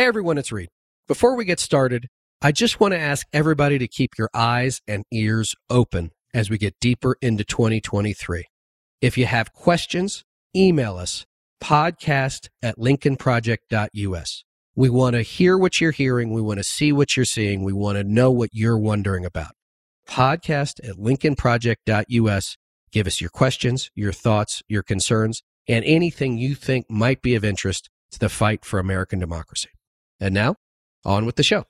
Hey everyone, it's Reed. Before we get started, I just want to ask everybody to keep your eyes and ears open as we get deeper into 2023. If you have questions, email us podcast at lincolnproject.us. We want to hear what you're hearing. We want to see what you're seeing. We want to know what you're wondering about. Podcast at lincolnproject.us. Give us your questions, your thoughts, your concerns, and anything you think might be of interest to the fight for American democracy. And now, on with the show.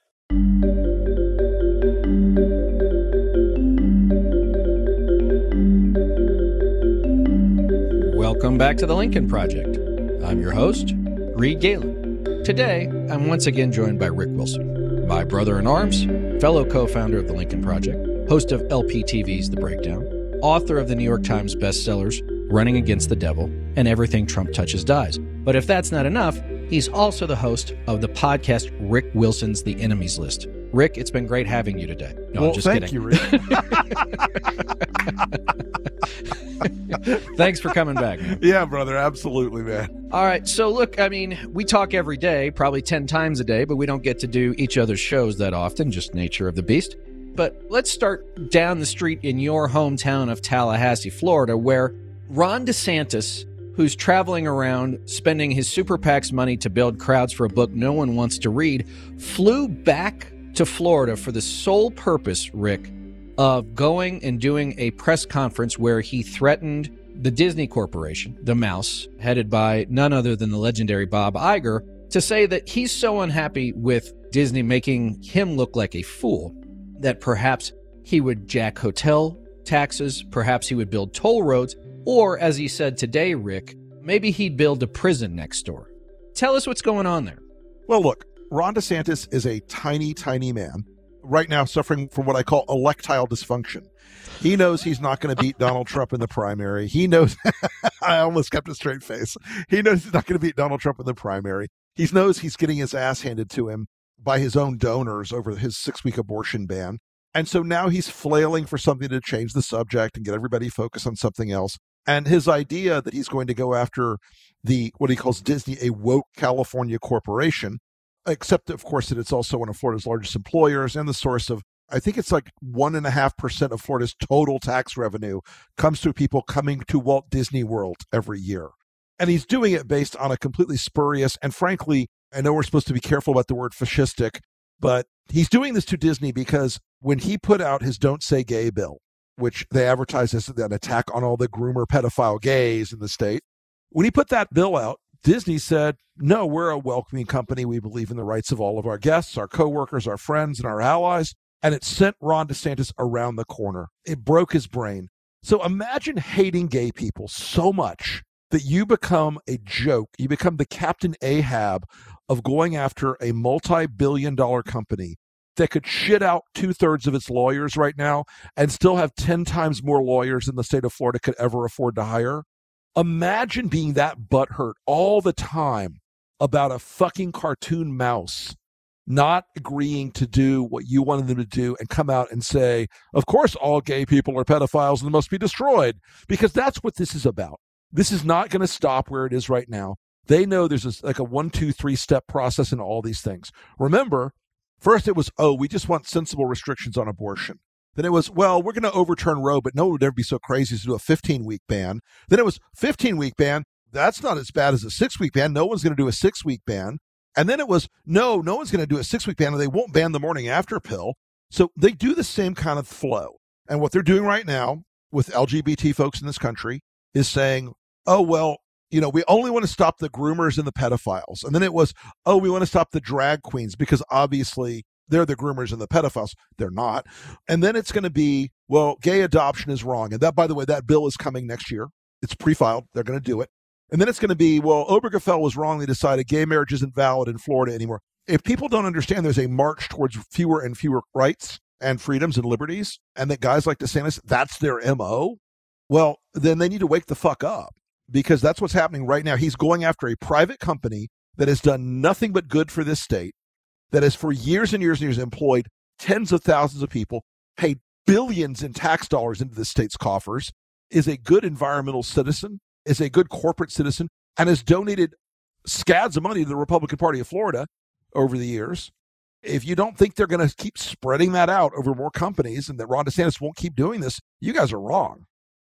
Welcome back to the Lincoln Project. I'm your host, Reed Galen. Today, I'm once again joined by Rick Wilson, my brother in arms, fellow co founder of the Lincoln Project, host of LPTV's The Breakdown, author of the New York Times bestsellers Running Against the Devil and Everything Trump Touches Dies. But if that's not enough, he's also the host of the podcast Rick Wilson's The Enemies List. Rick, it's been great having you today. No, well, I'm just thank kidding. you, Rick. Thanks for coming back. Man. yeah, brother, absolutely, man. All right. So, look, I mean, we talk every day, probably 10 times a day, but we don't get to do each other's shows that often, just nature of the beast. But let's start down the street in your hometown of Tallahassee, Florida, where Ron DeSantis, who's traveling around spending his super PAC's money to build crowds for a book no one wants to read, flew back to Florida for the sole purpose, Rick, of going and doing a press conference where he threatened the Disney Corporation, the mouse, headed by none other than the legendary Bob Iger, to say that he's so unhappy with Disney making him look like a fool that perhaps he would jack hotel taxes, perhaps he would build toll roads, or as he said today, Rick, maybe he'd build a prison next door. Tell us what's going on there. Well, look, Ron DeSantis is a tiny, tiny man right now suffering from what I call electile dysfunction. He knows he's not going to beat Donald Trump in the primary. He knows, I almost kept a straight face. He knows he's not going to beat Donald Trump in the primary. He knows he's getting his ass handed to him by his own donors over his six week abortion ban. And so now he's flailing for something to change the subject and get everybody focused on something else. And his idea that he's going to go after the what he calls Disney, a woke California corporation, except of course that it's also one of Florida's largest employers and the source of I think it's like one and a half percent of Florida's total tax revenue comes through people coming to Walt Disney World every year. And he's doing it based on a completely spurious and frankly, I know we're supposed to be careful about the word fascistic, but he's doing this to Disney because when he put out his Don't Say Gay bill, which they advertise as an attack on all the groomer pedophile gays in the state, when he put that bill out, Disney said, no, we're a welcoming company. We believe in the rights of all of our guests, our coworkers, our friends, and our allies. And it sent Ron DeSantis around the corner. It broke his brain. So imagine hating gay people so much that you become a joke. You become the Captain Ahab of going after a multi billion dollar company that could shit out two thirds of its lawyers right now and still have 10 times more lawyers than the state of Florida could ever afford to hire. Imagine being that butthurt all the time about a fucking cartoon mouse not agreeing to do what you wanted them to do and come out and say, of course, all gay people are pedophiles and must be destroyed, because that's what this is about. This is not going to stop where it is right now. They know there's a, like a one, two, three step process in all these things. Remember, first it was, oh, we just want sensible restrictions on abortion. Then it was, well, we're going to overturn Roe, but no one would ever be so crazy as to do a 15 week ban. Then it was 15 week ban. That's not as bad as a six week ban. No one's going to do a six week ban. And then it was, no, no one's going to do a six week ban and they won't ban the morning after pill. So they do the same kind of flow. And what they're doing right now with LGBT folks in this country is saying, oh, well, you know, we only want to stop the groomers and the pedophiles. And then it was, oh, we want to stop the drag queens because obviously they're the groomers and the pedophiles. They're not. And then it's going to be, well, gay adoption is wrong. And that, by the way, that bill is coming next year. It's pre filed. They're going to do it. And then it's going to be, well, Obergefell was wrongly decided gay marriage isn't valid in Florida anymore. if people don't understand there's a march towards fewer and fewer rights and freedoms and liberties, and that guys like DeSantis, that's their MO, well, then they need to wake the fuck up because that's what's happening right now. He's going after a private company that has done nothing but good for this state, that has for years and years and years employed tens of thousands of people, paid billions in tax dollars into the state's coffers, is a good environmental citizen, is a good corporate citizen, and has donated scads of money to the Republican Party of Florida over the years. If you don't think they're going to keep spreading that out over more companies and that Ron DeSantis won't keep doing this, you guys are wrong.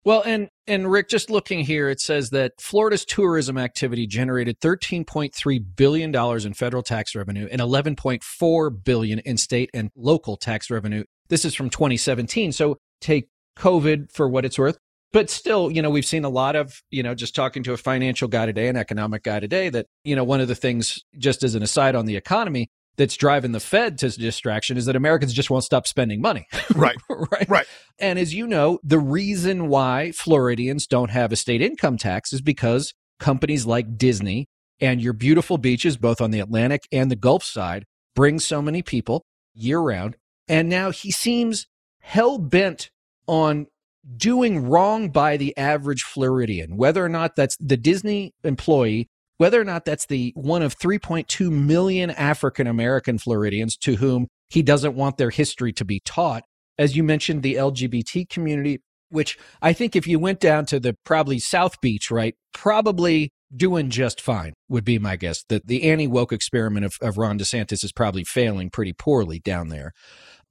Well, and and Rick, just looking here, it says that Florida's tourism activity generated 13.3 billion dollars in federal tax revenue and 11.4 billion in state and local tax revenue. This is from 2017. So take COVID for what it's worth, but still, you know, we've seen a lot of, you know, just talking to a financial guy today, an economic guy today, that you know, one of the things, just as an aside on the economy, that's driving the Fed to distraction is that Americans just won't stop spending money. Right. right. Right. And as you know, the reason why Floridians don't have a state income tax is because companies like Disney and your beautiful beaches, both on the Atlantic and the Gulf side, bring so many people year round. And now he seems hell bent on doing wrong by the average Floridian, whether or not that's the Disney employee whether or not that's the one of 3.2 million African American Floridians to whom he doesn't want their history to be taught. As you mentioned, the LGBT community, which I think if you went down to the probably South Beach, right, probably doing just fine would be my guess. That the anti woke experiment of, of Ron DeSantis is probably failing pretty poorly down there.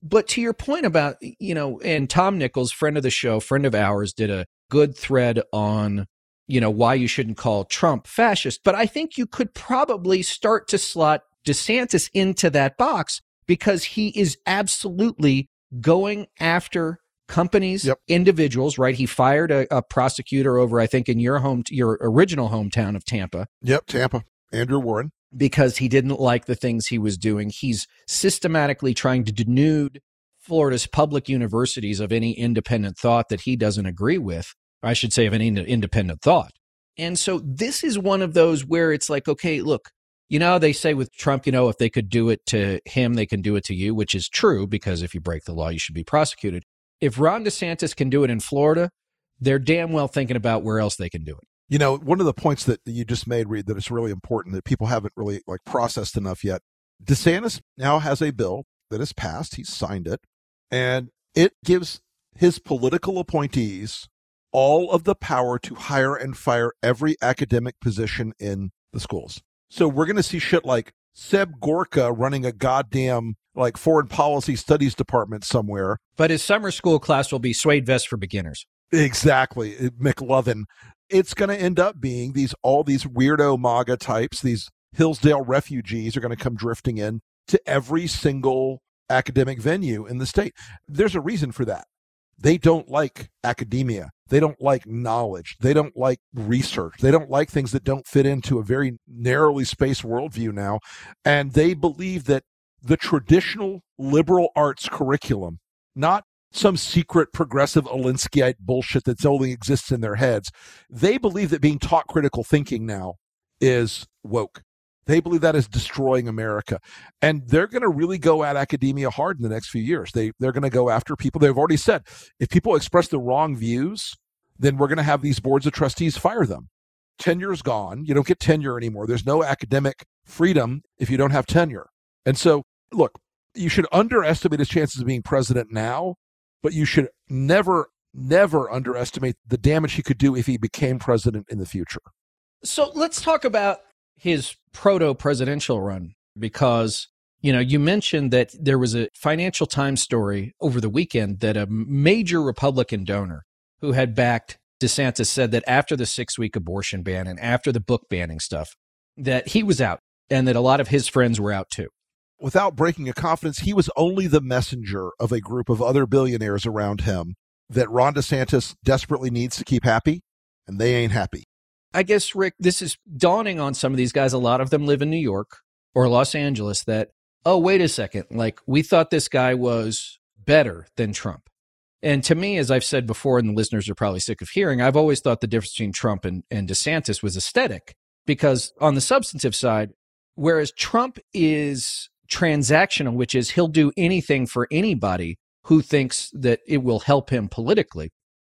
But to your point about, you know, and Tom Nichols, friend of the show, friend of ours, did a good thread on you know, why you shouldn't call Trump fascist. But I think you could probably start to slot DeSantis into that box because he is absolutely going after companies, yep. individuals, right? He fired a, a, prosecutor over, I think, in your home, your original hometown of Tampa. Yep, Tampa. Andrew Warren. Because he didn't like the things he was doing. He's systematically trying to denude Florida's public universities of any independent thought that he doesn't agree with. I should say, of an independent thought. And so this is one of those where it's like, okay, look, you know, they say with Trump, you know, if they could do it to him, they can do it to you, which is true because if you break the law, you should be prosecuted. If Ron DeSantis can do it in Florida, they're damn well thinking about where else they can do it. You know, one of the points that you just made, Reed, it's really important that people haven't really like processed enough yet. DeSantis now has a bill that has passed. He's signed it, and it gives his political appointees all of the power to hire and fire every academic position in the schools. So we're going to see shit like Seb Gorka running a goddamn like foreign policy studies department somewhere. But his summer school class will be suede vest for beginners. Exactly, eh, McLovin. It's going to end up being these all these weirdo MAGA types, these Hillsdale refugees are going to come drifting in to every single academic venue in the state. There's a reason for that. They don't like academia. They don't like knowledge. They don't like research. They don't like things that don't fit into a very narrowly spaced worldview now. And they believe that the traditional liberal arts curriculum, not some secret progressive Alinskyite bullshit that only exists in their heads, they believe that being taught critical thinking now is woke. They believe that is destroying America. And they're going to really go at academia hard in the next few years. They, they're going to go after people. They've already said if people express the wrong views, then we're going to have these boards of trustees fire them. Tenure's gone. You don't get tenure anymore. There's no academic freedom if you don't have tenure. And so, look, you should underestimate his chances of being president now, but you should never, never underestimate the damage he could do if he became president in the future. So let's talk about his proto presidential run because you know you mentioned that there was a financial times story over the weekend that a major republican donor who had backed desantis said that after the six week abortion ban and after the book banning stuff that he was out and that a lot of his friends were out too. Without breaking a confidence he was only the messenger of a group of other billionaires around him that ron desantis desperately needs to keep happy and they ain't happy I guess, Rick, this is dawning on some of these guys. A lot of them live in New York or Los Angeles that, oh, wait a second. Like, we thought this guy was better than Trump. And to me, as I've said before, and the listeners are probably sick of hearing, I've always thought the difference between Trump and, and DeSantis was aesthetic because on the substantive side, Whereas Trump is transactional, which is he'll do anything for anybody who thinks that it will help him politically.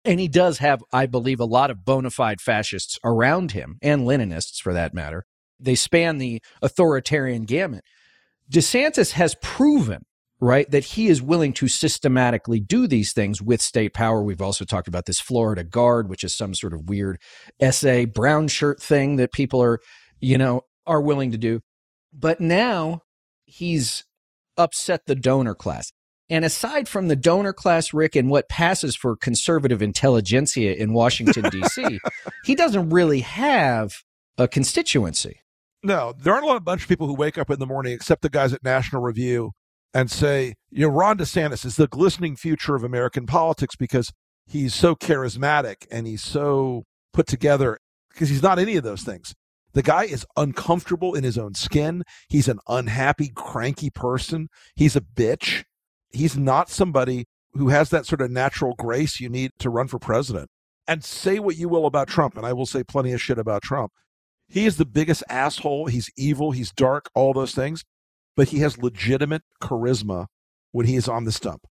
And he does have, I believe, a lot of bona fide fascists around him and Leninists for that matter. They span the authoritarian gamut. DeSantis has proven, right, that he is willing to systematically do these things with state power. We've also talked about this Florida Guard, which is some sort of weird SA brown shirt thing that people are, you know, are willing to do. But now he's upset the donor class. And aside from the donor class, Rick, and what passes for conservative intelligentsia in Washington, D.C., he doesn't really have a constituency. No, there aren't a lot of bunch of people who wake up in the morning, except the guys at National Review, and say, you know, Ron DeSantis is the glistening future of American politics because he's so charismatic and he's so put together because he's not any of those things. The guy is uncomfortable in his own skin. He's an unhappy, cranky person. He's a bitch he's not somebody who has that sort of natural grace you need to run for president. And say what you will about Trump, and I will say plenty of shit about Trump. He is the biggest asshole. He's evil. He's dark, all those things. But he has legitimate charisma when he is on the stump.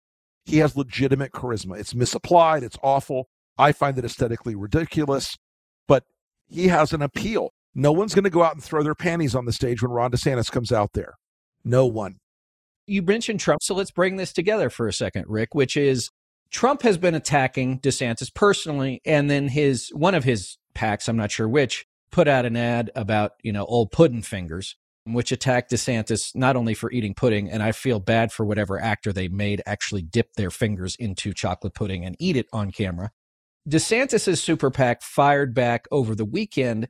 He has legitimate charisma. It's misapplied. It's awful. I find it aesthetically ridiculous, but he has an appeal. No one's going to go out and throw their panties on the stage when Ron DeSantis comes out there. No one you mentioned Trump, so let's bring this together for a second, Rick, which is Trump has been attacking DeSantis personally, and then his one of his PACs, I'm not sure which, put out an ad about, you know, old pudding fingers, which attacked DeSantis not only for eating pudding, and I feel bad for whatever actor they made actually dip their fingers into chocolate pudding and eat it on camera. DeSantis's super PAC fired back over the weekend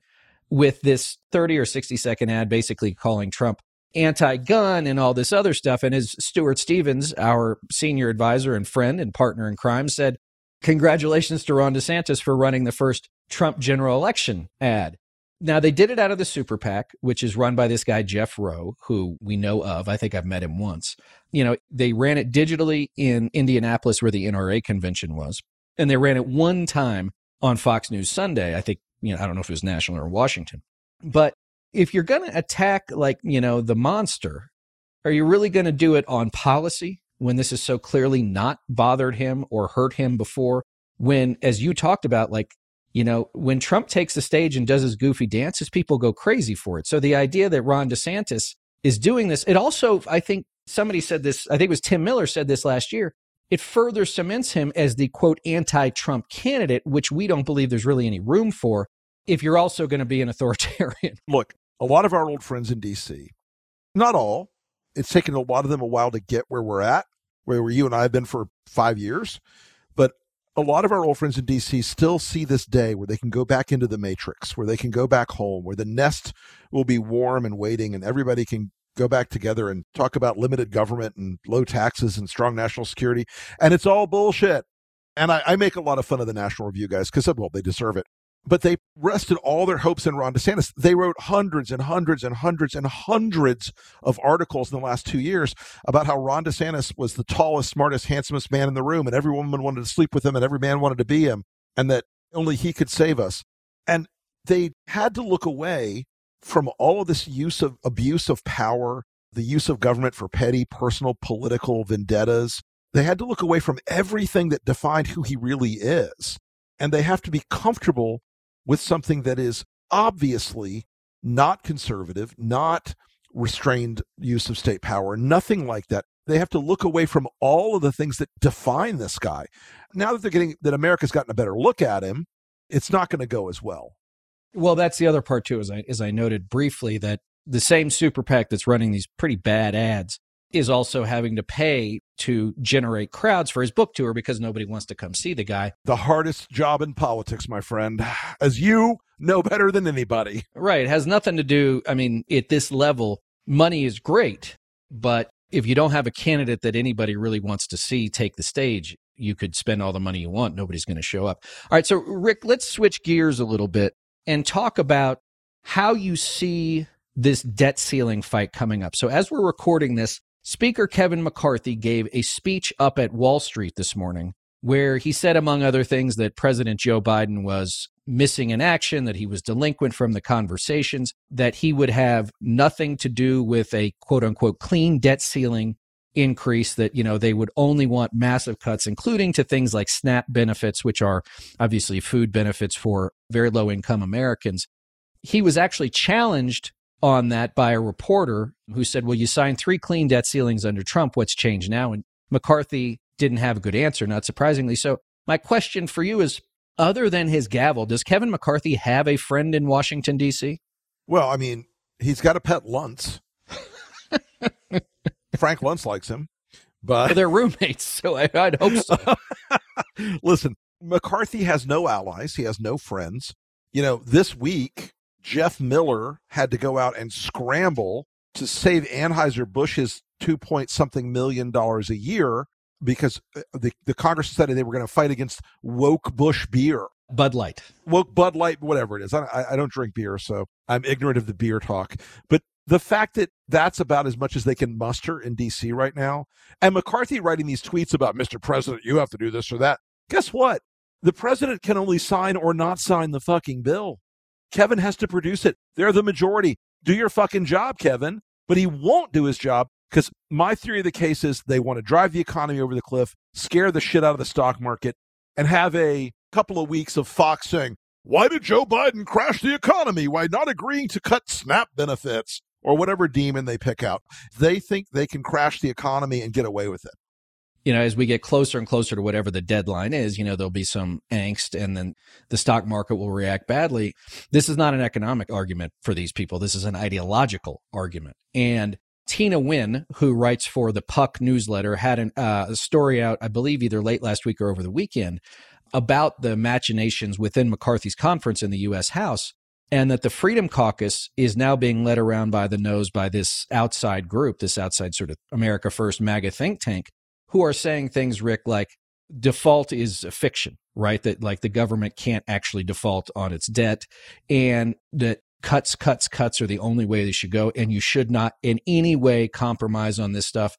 with this 30 or 60 second ad basically calling Trump anti gun and all this other stuff. And as Stuart Stevens, our senior advisor and friend and partner in crime, said, Congratulations to Ron DeSantis for running the first Trump general election ad. Now, they did it out of the Super PAC, which is run by this guy, Jeff Roe, who we know of. I think I've met him once. You know, they ran it digitally in Indianapolis, where the NRA convention was. And they ran it one time on Fox News Sunday. I think, you know, I don't know if it was national or Washington. But if you're going to attack like you know the monster are you really going to do it on policy when this is so clearly not bothered him or hurt him before? When as you talked about like you know when trump takes the stage and does his goofy dances people go crazy for it. So the idea that ron desantis is doing this it also i think somebody said this i think it was tim miller said this last year it further cements him as the quote anti-trump candidate which we don't believe there's really any room for if you're also going to be an authoritarian. Look a lot of our old friends in DC, not all, it's taken a lot of them a while to get where we're at, where you and I have been for five years. But a lot of our old friends in DC still see this day where they can go back into the matrix, where they can go back home, where the nest will be warm and waiting, and everybody can go back together and talk about limited government and low taxes and strong national security. And it's all bullshit. And I, I make a lot of fun of the National Review guys because, well, they deserve it but they rested all their hopes in Ron DeSantis. They wrote hundreds and hundreds and hundreds and hundreds of articles in the last two years about how Ron DeSantis was the tallest, smartest, handsomest man in the room, and every woman wanted to sleep with him, and every man wanted to be him, and that only he could save us. And they had to look away from all of this use of abuse of power, the use of government for petty, personal, political vendettas. They had to look away from everything that defined who he really is. And they have to be comfortable with something that is obviously not conservative, not restrained use of state power, nothing like that. They have to look away from all of the things that define this guy. Now that they're getting that America's gotten a better look at him, it's not going to go as well. Well, that's the other part too, as I as I noted briefly that the same super PAC that's running these pretty bad ads is also having to pay to generate crowds for his book tour because nobody wants to come see the guy. The hardest job in politics, my friend, as you know better than anybody. Right. It has nothing to do, I mean, at this level, money is great, but if you don't have a candidate that anybody really wants to see take the stage, you could spend all the money you want. Nobody's going to show up. All right. So, Rick, let's switch gears a little bit and talk about how you see this debt ceiling fight coming up. So, as we're recording this, Speaker Kevin McCarthy gave a speech up at Wall Street this morning where he said, among other things, that President Joe Biden was missing in action, that he was delinquent from the conversations, that he would have nothing to do with a quote unquote clean debt ceiling increase that you know they would only want massive cuts including to things like snap benefits which are obviously food benefits for very low income Americans. He was actually challenged on that by a reporter who said well you signed three clean debt ceilings under Trump what's changed now and McCarthy didn't have a good answer not surprisingly so my question for you is other than his gavel does Kevin McCarthy have a friend in Washington DC well i mean he's got a pet Luntz Frank Luntz likes him, but well, they're roommates, so I, would hope so. Listen, McCarthy has no allies. He has no friends. You know, this week Jeff Miller had to go out and scramble to save Anheuser Busch's two point something million dollars a year because uh, the the Congress decided they were going to fight against woke Busch beer. Bud Light, woke Bud Light, whatever it is. I, I don't drink beer, so I'm ignorant of the beer talk. But the fact that that's about as much as they can muster in DC right now, and McCarthy writing these tweets about Mr. President, you have to do this or that. Guess what? The president can only sign or not sign the fucking bill. Kevin has to produce it. They're the majority. Do your fucking job, Kevin. But he won't do his job because my theory of the case is they want to drive the economy over the cliff, scare the shit out of the stock market, and have a couple of weeks of Fox saying, Why did Joe Biden crash the economy? Why not agreeing to cut SNAP benefits? or whatever demon they pick out. They think they can crash the economy and get away with it. You know, as we get closer and closer to whatever the deadline is, you know, there'll be some angst and then the stock market will react badly. This is not an economic argument for these people. This is an ideological argument. And Tina Nguyen, who writes for the Puck newsletter, had an, uh, a story out, I believe, either late last week or over the weekend about the machinations within McCarthy's conference in the U.S. House and that the Freedom Caucus is now being led around by the nose by this outside group, this outside sort of America First MAGA think tank, who are saying things, Rick, like default is a fiction, right? That like the government can't actually default on its debt, and that cuts, cuts, cuts are the only way they should go, and you should not in any way compromise on this stuff.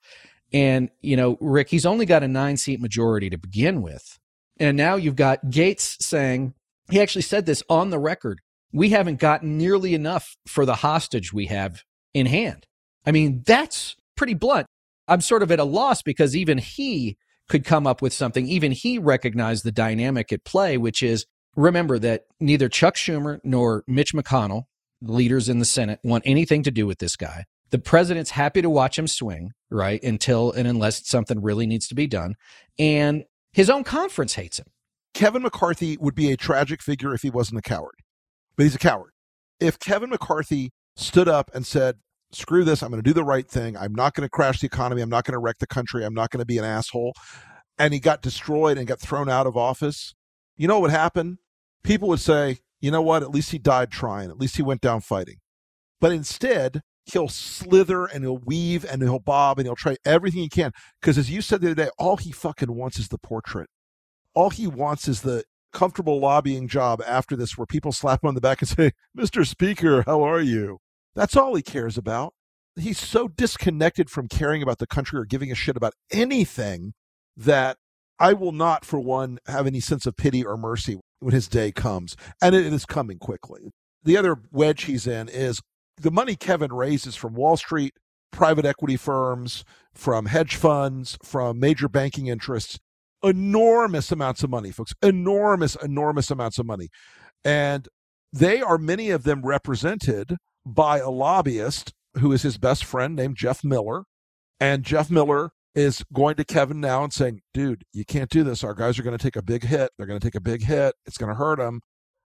And, you know, Rick, he's only got a nine seat majority to begin with. And now you've got Gaetz saying, he actually said this on the record we haven't gotten nearly enough for the hostage we have in hand. I mean, that's pretty blunt. I'm sort of at a loss because even he could come up with something. Even he recognized the dynamic at play, which is remember that neither Chuck Schumer nor Mitch McConnell, leaders in the Senate, want anything to do with this guy. The president's happy to watch him swing, right? Until and unless something really needs to be done. And his own conference hates him. Kevin McCarthy would be a tragic figure if he wasn't a coward but he's a coward. If Kevin McCarthy stood up and said, screw this, I'm going to do the right thing, I'm not going to crash the economy, I'm not going to wreck the country, I'm not going to be an asshole, and he got destroyed and got thrown out of office, you know what would happen? People would say, you know what, at least he died trying, at least he went down fighting. But instead, he'll slither and he'll weave and he'll bob and he'll try everything he can. Because as you said the other day, all he fucking wants is the portrait. All he wants is the comfortable lobbying job after this where people slap him on the back and say, Mr. Speaker, how are you? That's all he cares about. He's so disconnected from caring about the country or giving a shit about anything that I will not, for one, have any sense of pity or mercy when his day comes. And it is coming quickly. The other wedge he's in is the money Kevin raises from Wall Street, private equity firms, from hedge funds, from major banking interests enormous amounts of money, folks. Enormous, enormous amounts of money. And they are, many of them, represented by a lobbyist who is his best friend named Jeff Miller. And Jeff Miller is going to Kevin now and saying, dude, you can't do this. Our guys are going to take a big hit. They're going to take a big hit. It's going to hurt them.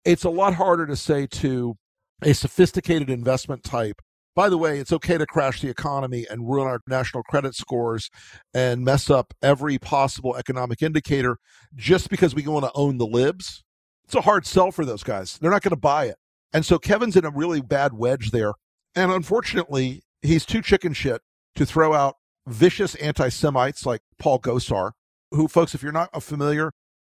It's a lot harder to say to a sophisticated investment type by the way, it's okay to crash the economy and ruin our national credit scores and mess up every possible economic indicator just because we want to own the libs. It's a hard sell for those guys. They're not going to buy it. And so Kevin's in a really bad wedge there. And unfortunately, he's too chicken shit to throw out vicious anti Semites like Paul Gosar, who, folks, if you're not familiar,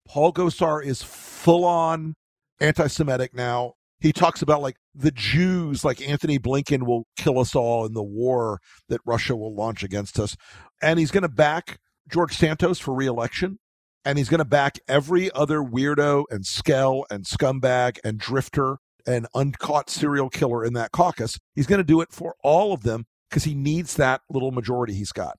Paul Gosar is full on anti Semitic now he talks about like the Jews, like Antony Blinken will kill us all in the war that Russia will launch against us. And he's going to back George Santos for reelection. and he's going to back every other weirdo and skell and scumbag and drifter and uncaught serial killer in that caucus. He's going to do it for all of them because he needs that little majority he's got.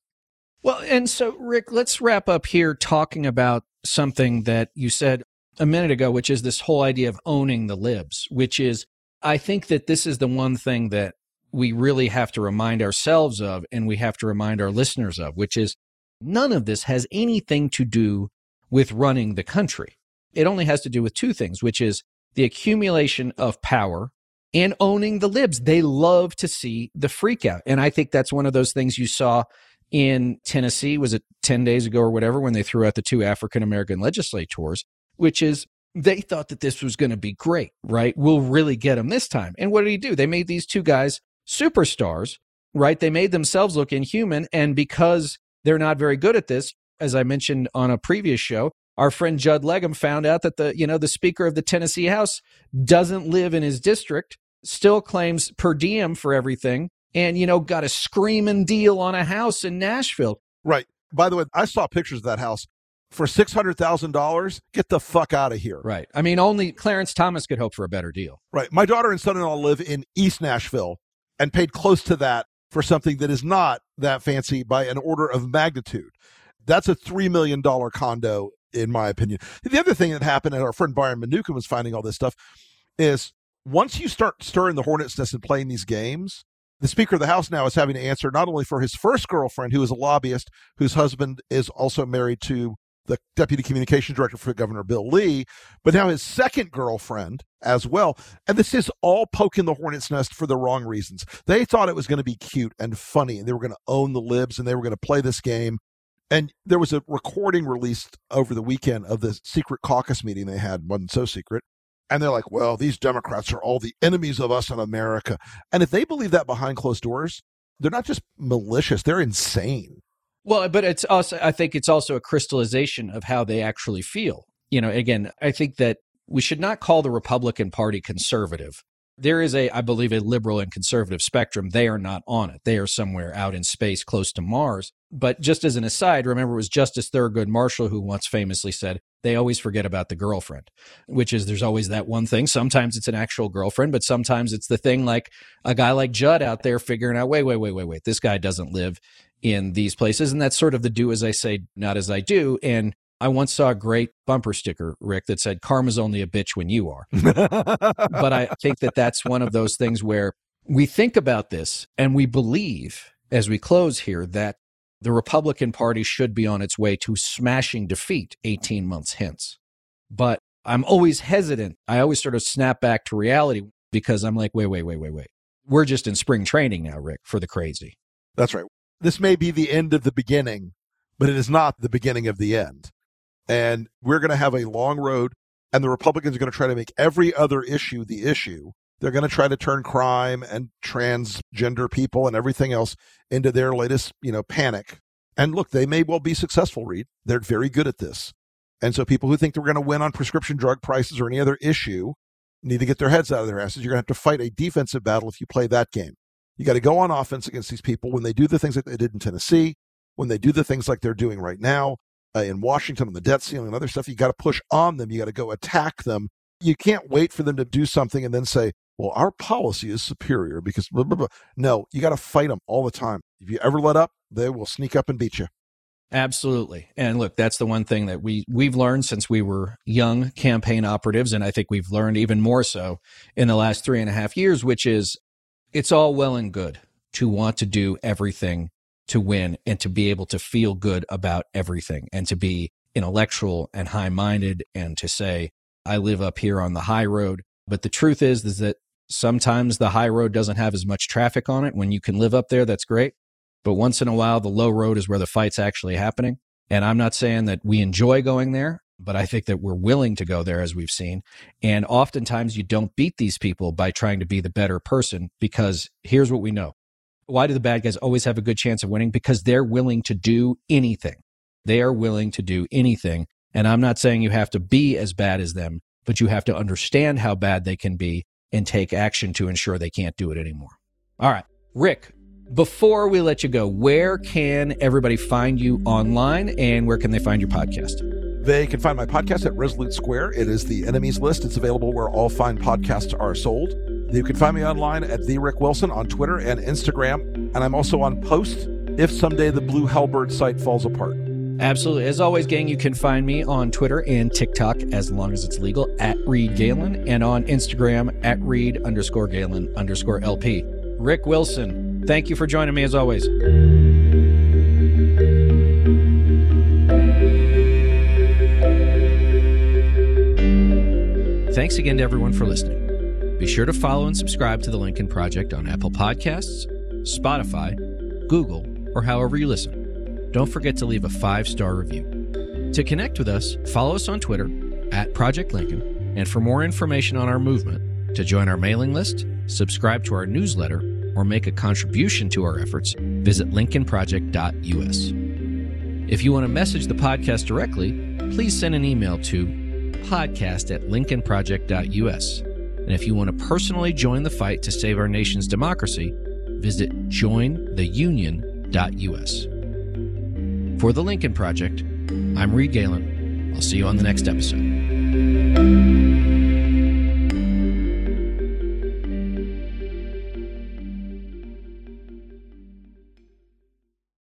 Well, and so, Rick, let's wrap up here talking about something that you said a minute ago, which is this whole idea of owning the libs, which is, I think that this is the one thing that we really have to remind ourselves of and we have to remind our listeners of, which is none of this has anything to do with running the country. It only has to do with two things, which is the accumulation of power and owning the libs. They love to see the freak out. And I think that's one of those things you saw in Tennessee, was it 10 days ago or whatever, when they threw out the two African American legislators, which is they thought that this was going to be great, right? We'll really get them this time. And what did he do? They made these two guys superstars, right? They made themselves look inhuman. And because they're not very good at this, as I mentioned on a previous show, our friend Judd Legum found out that the, you know, the Speaker of the Tennessee House doesn't live in his district, still claims per diem for everything, and, you know, got a screaming deal on a house in Nashville. Right. By the way, I saw pictures of that house for $600,000. Get the fuck out of here. Right. I mean, only Clarence Thomas could hope for a better deal. Right. My daughter and son in law live in East Nashville and paid close to that for something that is not that fancy by an order of magnitude. That's a $3 million condo, in my opinion. The other thing that happened, and our friend Byron Manukin was finding all this stuff, is once you start stirring the hornet's nest and playing these games, the Speaker of the House now is having to answer not only for his first girlfriend, who is a lobbyist, whose husband is also married to the deputy communications director for Governor Bill Lee, but now his second girlfriend as well. And this is all poking the hornet's nest for the wrong reasons. They thought it was going to be cute and funny, and they were going to own the libs and they were going to play this game. And there was a recording released over the weekend of the secret caucus meeting they had, wasn't so secret. And they're like, well, these Democrats are all the enemies of us in America. And if they believe that behind closed doors, they're not just malicious, they're insane. Well, but it's also, I think it's also a crystallization of how they actually feel. You know, again, I think that we should not call the Republican Party conservative. There is a, I believe, a liberal and conservative spectrum. They are not on it. They are somewhere out in space close to Mars. But just as an aside, remember it was Justice Thurgood Marshall who once famously said, they always forget about the girlfriend, which is there's always that one thing. Sometimes it's an actual girlfriend, but sometimes it's the thing like a guy like Judd out there figuring out, wait, wait, wait, wait, wait, this guy doesn't live in these places. And that's sort of the do as I say, not as I do. And I once saw a great bumper sticker, Rick, that said, Karma's only a bitch when you are. but I think that that's one of those things where we think about this and we believe, as we close here, that the Republican Party should be on its way to smashing defeat 18 months hence. But I'm always hesitant. I always sort of snap back to reality because I'm like, wait, wait, wait, wait, wait. We're just in spring training now, Rick, for the crazy. That's right this may be the end of the beginning, but it is not the beginning of the end. And we're going to have a long road, and the Republicans are going to try to make every other issue the issue. They're going to try to turn crime and transgender people and everything else into their latest, you know, panic. And look, they may well be successful, Reed. They're very good at this. And so people who think they're going to win on prescription drug prices or any other issue need to get their heads out of their asses. You're going to have to fight a defensive battle if you play that game. You got to go on offense against these people when they do the things that they did in Tennessee, when they do the things like they're doing right now uh, in Washington on the debt ceiling and other stuff. You got to push on them. You got to go attack them. You can't wait for them to do something and then say, well, our policy is superior because blah, blah, blah. no, you got to fight them all the time. If you ever let up, they will sneak up and beat you. Absolutely. And look, that's the one thing that we we've learned since we were young campaign operatives, and I think we've learned even more so in the last three and a half years, which is it's all well and good to want to do everything to win and to be able to feel good about everything and to be intellectual and high minded and to say, I live up here on the high road. But the truth is, is that sometimes the high road doesn't have as much traffic on it. When you can live up there, that's great. But once in a while, the low road is where the fight's actually happening. And I'm not saying that we enjoy going there but I think that we're willing to go there as we've seen. And oftentimes you don't beat these people by trying to be the better person because here's what we know. Why do the bad guys always have a good chance of winning? Because they're willing to do anything. They are willing to do anything. And I'm not saying you have to be as bad as them, but you have to understand how bad they can be and take action to ensure they can't do it anymore. All right. Rick, before we let you go, where can everybody find you online and where can they find your podcast? They can find my podcast at Resolute Square. It is the enemies list. It's available where all fine podcasts are sold. You can find me online at the Rick Wilson on Twitter and Instagram, and I'm also on Post if someday the Blue Hellbird site falls apart. Absolutely. As always, gang, you can find me on Twitter and TikTok as long as it's legal at Reed Galen and on Instagram at Reed underscore Galen underscore LP. Rick Wilson, thank you for joining me as always. Thanks again to everyone for listening. Be sure to follow and subscribe to the Lincoln Project on Apple Podcasts, Spotify, Google, or however you listen. Don't forget to leave a five star review. To connect with us, follow us on Twitter at Project Lincoln, and for more information on our movement, to join our mailing list, subscribe to our newsletter, or make a contribution to our efforts, visit lincolnproject.us. If you want to message the podcast directly, please send an email to podcast at lincolnproject.us. And if you want to personally join the fight to save our nation's democracy, visit jointheunion.us. For the Lincoln Project, I'm Reed Galen. I'll see you on the next episode.